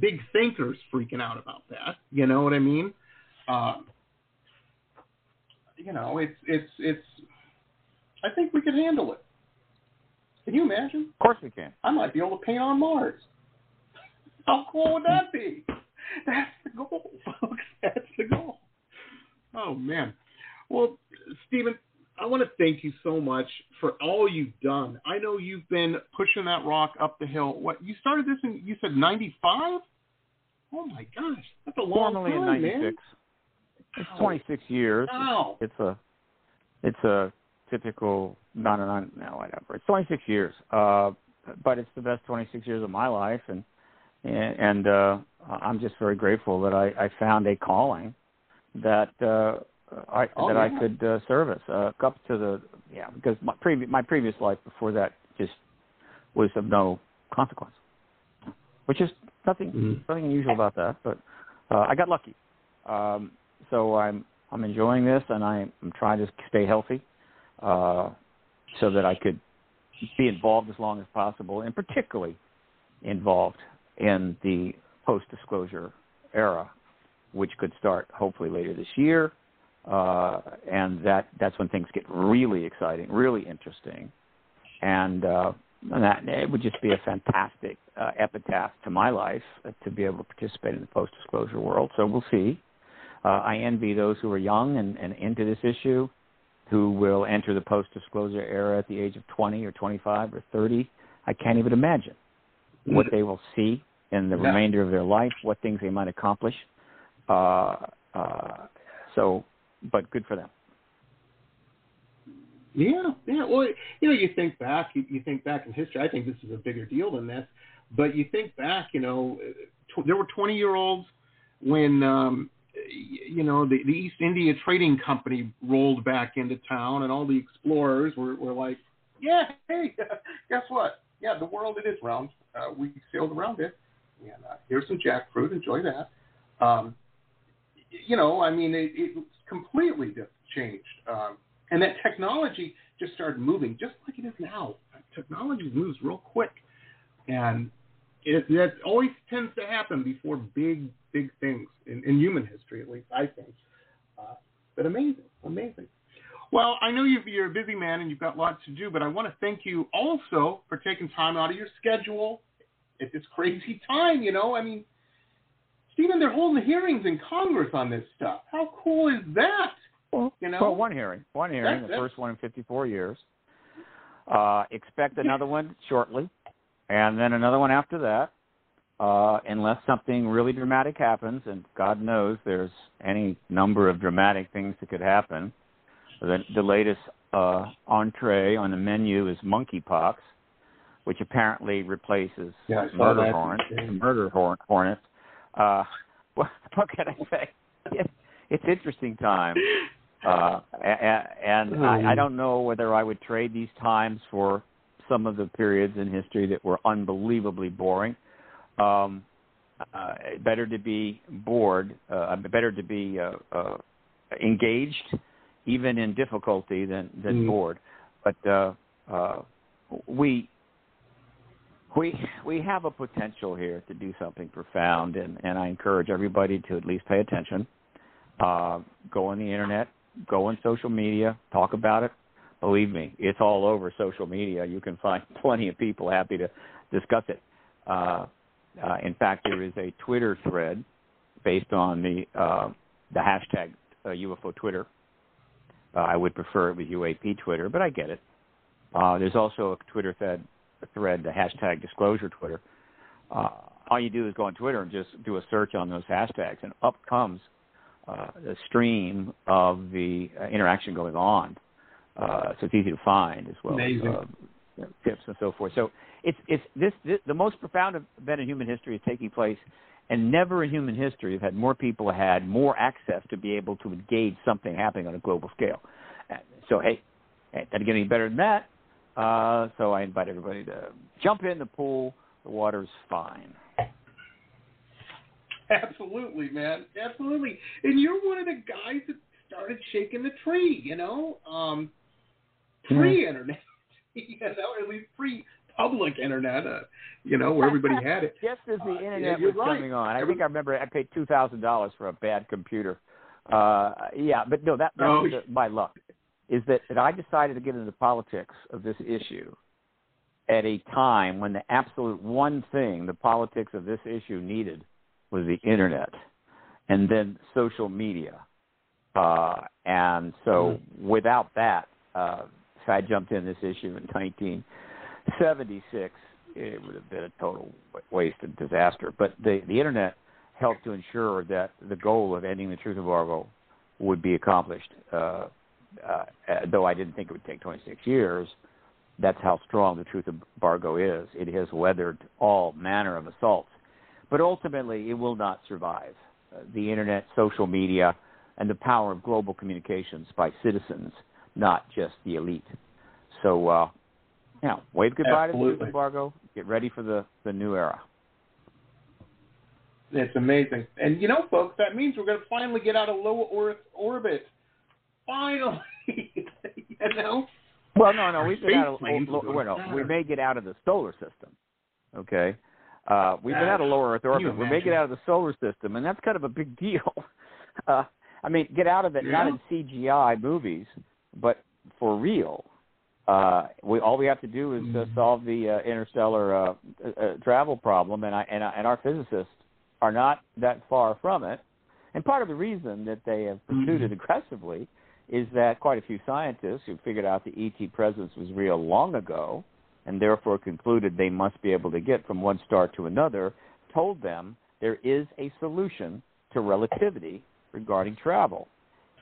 big thinkers freaking out about that. You know what I mean? Um, you know, it's it's it's. I think we could handle it. Can you imagine? Of course we can. I might be able to paint on Mars. How cool would that be? That's the goal, folks. That's the goal. Oh man. Well, Stephen, I want to thank you so much for all you've done. I know you've been pushing that rock up the hill. What you started this in? You said '95. Oh my gosh, that's a long Formally in time, '96. man. It's 26 years. Wow. It's a, it's a typical no no no no whatever. It's 26 years. Uh, but it's the best 26 years of my life, and and, and uh, I'm just very grateful that I, I found a calling that uh, I Oh, that yeah. I could uh, service uh, up to the yeah because my previous my previous life before that just was of no consequence, which is nothing Mhm. nothing unusual about that. But uh, I got lucky, um, so I'm I'm enjoying this, and I, I'm trying to stay healthy, uh, so that I could be involved as long as possible, and particularly involved in the post-disclosure era, which could start hopefully later this year, uh, and that that's when things get really exciting, really interesting, and, uh, and that it would just be a fantastic uh, epitaph to my life uh, to be able to participate in the post-disclosure world. So we'll see. Uh, I envy those who are young and, and into this issue, who will enter the post-disclosure era at the age of 20 or 25 or 30. I can't even imagine what they will see in the Yeah. remainder of their life, what things they might accomplish. Uh, uh, so, but good for them. Yeah, yeah. Well, you know, you think back, you, you think back in history. I think this is a bigger deal than this, but you think back. You know, tw- there were 20 year olds when um, you know, the, the East India Trading Company rolled back into town, and all the explorers were, were like, "Yeah, hey, guess what? Yeah, the world it is round. Uh, we sailed around it, and uh, here's some jackfruit. Enjoy that." Um, you know, I mean, it, it completely just changed, um, and that technology just started moving, just like it is now. Technology moves real quick, and it, that always tends to happen before big, big things in, in human history, at least I think. Uh, but amazing, amazing. Well, I know you're a busy man and you've got lots to do, but I want to thank you also for taking time out of your schedule at this crazy time. You know, I mean, Stephen, they're holding hearings in Congress on this stuff. How cool is that? Well, you know, well, one hearing, one hearing, that's, the first one in 54 years. Uh, expect another one shortly and then another one after that, uh, unless something really dramatic happens, and God knows there's any number of dramatic things that could happen. The, the latest uh, entree on the menu is monkeypox, which apparently replaces yeah, murder hornets. Murder horn, hornets. Uh, what, what can I say? It, it's interesting time, uh, and, and I, I don't know whether I would trade these times for some of the periods in history that were unbelievably boring. Um, uh, better to be bored, uh, better to be uh, uh, engaged, even in difficulty, than than mm. bored. But uh, uh, we we we have a potential here to do something profound, and and I encourage everybody to at least pay attention. Uh, go on the internet, go on social media, talk about it, Believe me, it's all over social media. You can find plenty of people happy to discuss it. Uh, uh, in fact, there is a Twitter thread based on the uh, the hashtag uh, UFO Twitter. Uh, I would prefer it with UAP Twitter, but I get it. Uh, there's also a Twitter thread, thread, the hashtag Disclosure Twitter. Uh, all you do is go on Twitter and just do a search on those hashtags, and up comes uh, a stream of the uh, interaction going on uh, so it's easy to find as well Amazing. as uh, tips and so forth. So it's it's this, this the most profound event in human history is taking place, and never in human history have had more people had more access to be able to engage something happening on a global scale. So hey, it doesn't get any better than that. Uh, so I invite everybody to jump in the pool. The water's fine. Absolutely, man. Absolutely. And you're one of the guys that started shaking the tree, you know? Um, free internet, you know, at least free public internet, uh, you know, where everybody had it. Just as the uh, internet yeah, was right. coming on, I think I remember I paid two thousand dollars for a bad computer. Uh, yeah, but no, that that's oh. the, my luck. Is that, that I decided to get into the politics of this issue at a time when the absolute one thing the politics of this issue needed was the internet, and then social media. Uh, and so, mm-hmm. without that, uh, if I jumped in this issue in 1976, it would have been a total waste and disaster. But the the internet helped to ensure that the goal of ending the truth embargo would be accomplished. Uh, uh, though I didn't think it would take 26 years, that's how strong the truth embargo is. It has weathered all manner of assaults, but ultimately it will not survive. Uh, the internet, social media, and the power of global communications by citizens not just the elite. So, uh, know, wave goodbye Absolutely. to the truth embargo. Get ready for the, the new era. It's amazing. And you know, folks, that means we're going to finally get out of low Earth orbit. Finally, you know. Well, no, no, we've been out of. planes Lo, well, no, we may get out of the solar system. Okay, uh, we've been Uh, out of lower Earth orbit. We may get out of the solar system, and that's kind of a big deal. Uh, I mean, get out of it not in CGI movies, but for real. Uh, we all we have to do is uh, Mm-hmm. solve the uh, interstellar uh, uh, travel problem, and I and, I, and our physicists are not that far from it. And part of the reason that they have pursued it Mhm. aggressively is that quite a few scientists who figured out the ET presence was real long ago, and therefore concluded they must be able to get from one star to another, told them there is a solution to relativity regarding travel.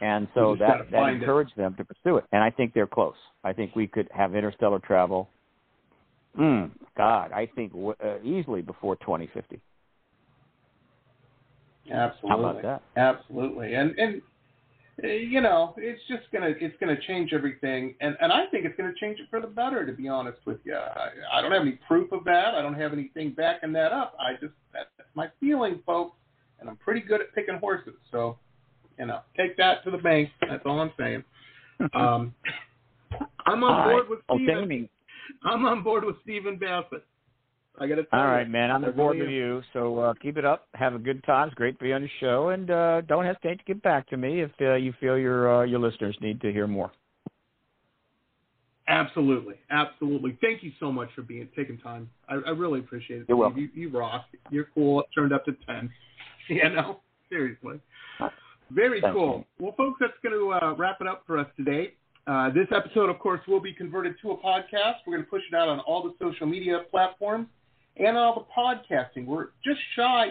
And so We just gotta that, that find it. encouraged them to pursue it. And I think they're close. I think we could have interstellar travel, mm, God, I think w- uh, easily before 2050. Absolutely. How about that? Absolutely. And and you know, it's just gonna it's gonna change everything, and and I think it's gonna change it for the better. To be honest with you, I, I don't have any proof of that. I don't have anything backing that up. I just that, that's my feeling, folks, and I'm pretty good at picking horses. So, you know, take that to the bank. That's all I'm saying. Um, I'm on board right. with Steven. I'm on board with Stephen Bassett. I got to tell All you. man. I'm on board with you. So uh, keep it up. Have a good time. It's great to be on the show, and uh, don't hesitate to get back to me if uh, you feel your uh, your listeners need to hear more. Absolutely, absolutely. Thank you so much for being taking time. I, I really appreciate it. You're welcome. You, you rock. You're cool. It turned up to ten. You know, seriously. Very Thank cool. Well, folks, that's going to uh, wrap it up for us today. Uh, this episode, of course, will be converted to a podcast. We're going to push it out on all the social media platforms and all the podcasting. We're just shy.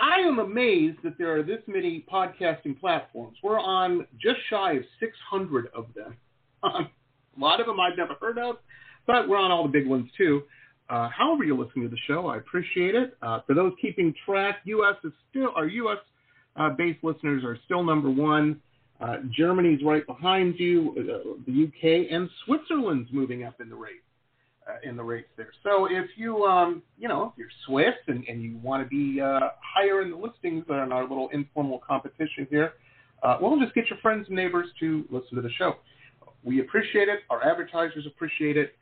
I am amazed that there are this many podcasting platforms. We're on just shy of 600 of them. a lot of them I've never heard of, but we're on all the big ones too. Uh, however you're listening to the show, I appreciate it. Uh, for those keeping track, U.S. is still our U.S. Uh, based listeners are still number one. Uh, Germany's right behind you. Uh, the U.K. and Switzerland's moving up in the rate uh, in the rates there. So if you um, you know if you're Swiss and, and you want to be uh, higher in the listings on our little informal competition here, uh, well, just get your friends and neighbors to listen to the show. We appreciate it. Our advertisers appreciate it.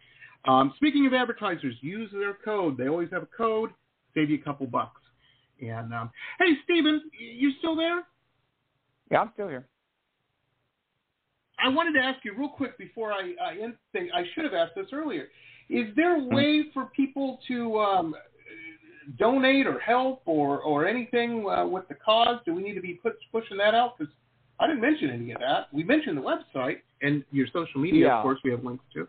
Um, speaking of advertisers, use their code. They always have a code, save you a couple bucks. And um, hey, Steven, you still there? Yeah, I'm still here. I wanted to ask you real quick before I, I end thing. I should have asked this earlier. Is there a way for people to um, donate or help or or anything uh, with the cause? Do we need to be put, pushing that out? Because I didn't mention any of that. We mentioned the website and your social media, Yeah. of course. We have links to.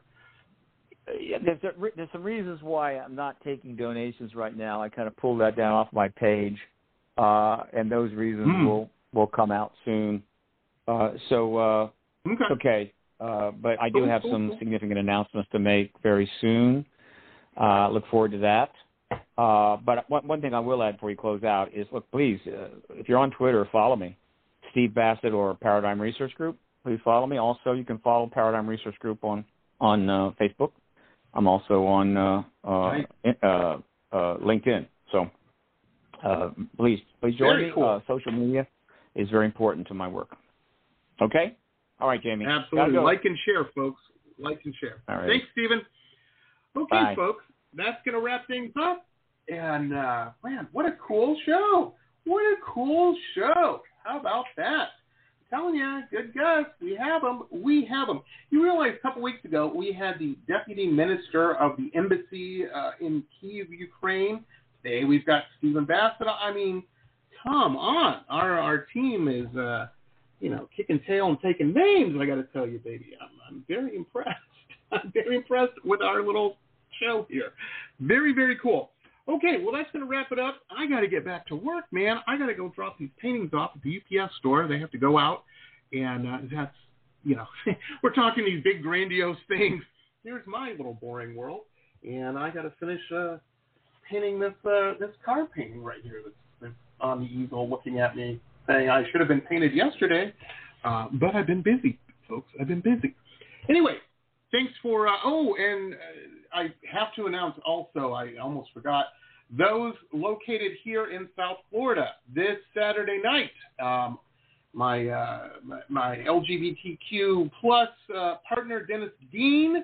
Uh, Yeah, there's a, there's some reasons why I'm not taking donations right now. I kind of pulled that down off my page, uh, and those reasons Hmm. will will come out soon. Uh, so uh, Okay. okay, uh, but I do have some significant announcements to make very soon. Uh, look forward to that. Uh, but one, one thing I will add before we close out is, look, please, uh, if you're on Twitter, follow me, Steve Bassett or Paradigm Research Group. Please follow me. Also, you can follow Paradigm Research Group on on uh, Facebook. I'm also on uh, uh, uh, uh, LinkedIn. So uh, please, please join Very me. cool. Uh, social media is very important to my work. Okay. All right, Jamie. Absolutely. go. Like and share, folks. Like and share. All right. Thanks, Stephen. Okay, Bye. folks. That's going to wrap things up. And, uh, man, what a cool show. What a cool show. How about that? I'm telling you, good guys. We have them. We have them. You realize a couple weeks ago we had the deputy minister of the embassy uh, in Kiev, Ukraine. Today we've got Stephen Bassett. I mean, come on. Our our team is uh, you know, kicking tail and taking names. I got to tell you, baby, I'm, I'm very impressed. I'm very impressed with our little show here. Very, very cool. Okay, well, that's going to wrap it up. I got to get back to work, man. I got to go drop these paintings off at the UPS store. They have to go out, and uh, that's, you know, we're talking these big, grandiose things. Here's my little boring world, and I got to finish uh, painting this uh, this car painting right here that's, that's on the easel, looking at me, saying I should have been painted yesterday, uh, but I've been busy, folks. I've been busy. Anyway, thanks for. Uh, oh, and uh, I have to announce also. I almost forgot. Those located here in South Florida this Saturday night. Um, my, uh, my LGBTQ plus uh, partner Dennis Dean.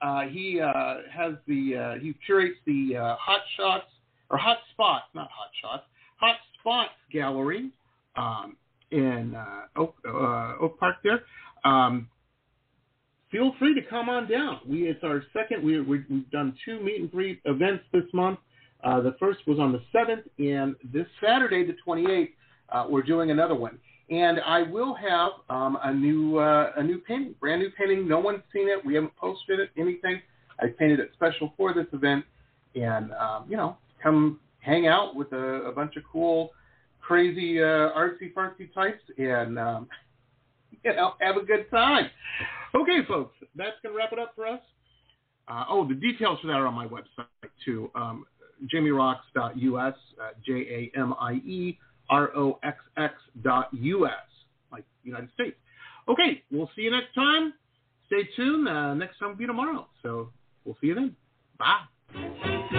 Uh, he uh, has the uh, he curates the Hot Shots or Hot Spots, not Hot Shots, Hot Spots Gallery um, in uh, Oak, uh, Oak Park there. Um, feel free to come on down. We it's our second. We, we we've done two meet and greet events this month. Uh, the first was on the seventh, and this Saturday, the twenty eighth, uh, we're doing another one. And I will have um, a new uh, a new painting, brand new painting. No one's seen it. We haven't posted it, anything. I painted it special for this event, and um, you know, come hang out with a, a bunch of cool, crazy uh, artsy fartsy types, and um, you know, have a good time. Okay, folks, that's gonna wrap it up for us. Uh, oh, the details for that are on my website too. Um, JamieRoxx.us, uh, J A M I E R O X X dot U S, like United States. Okay, we'll see you next time. Stay tuned. Uh, next time will be tomorrow. So we'll see you then. Bye.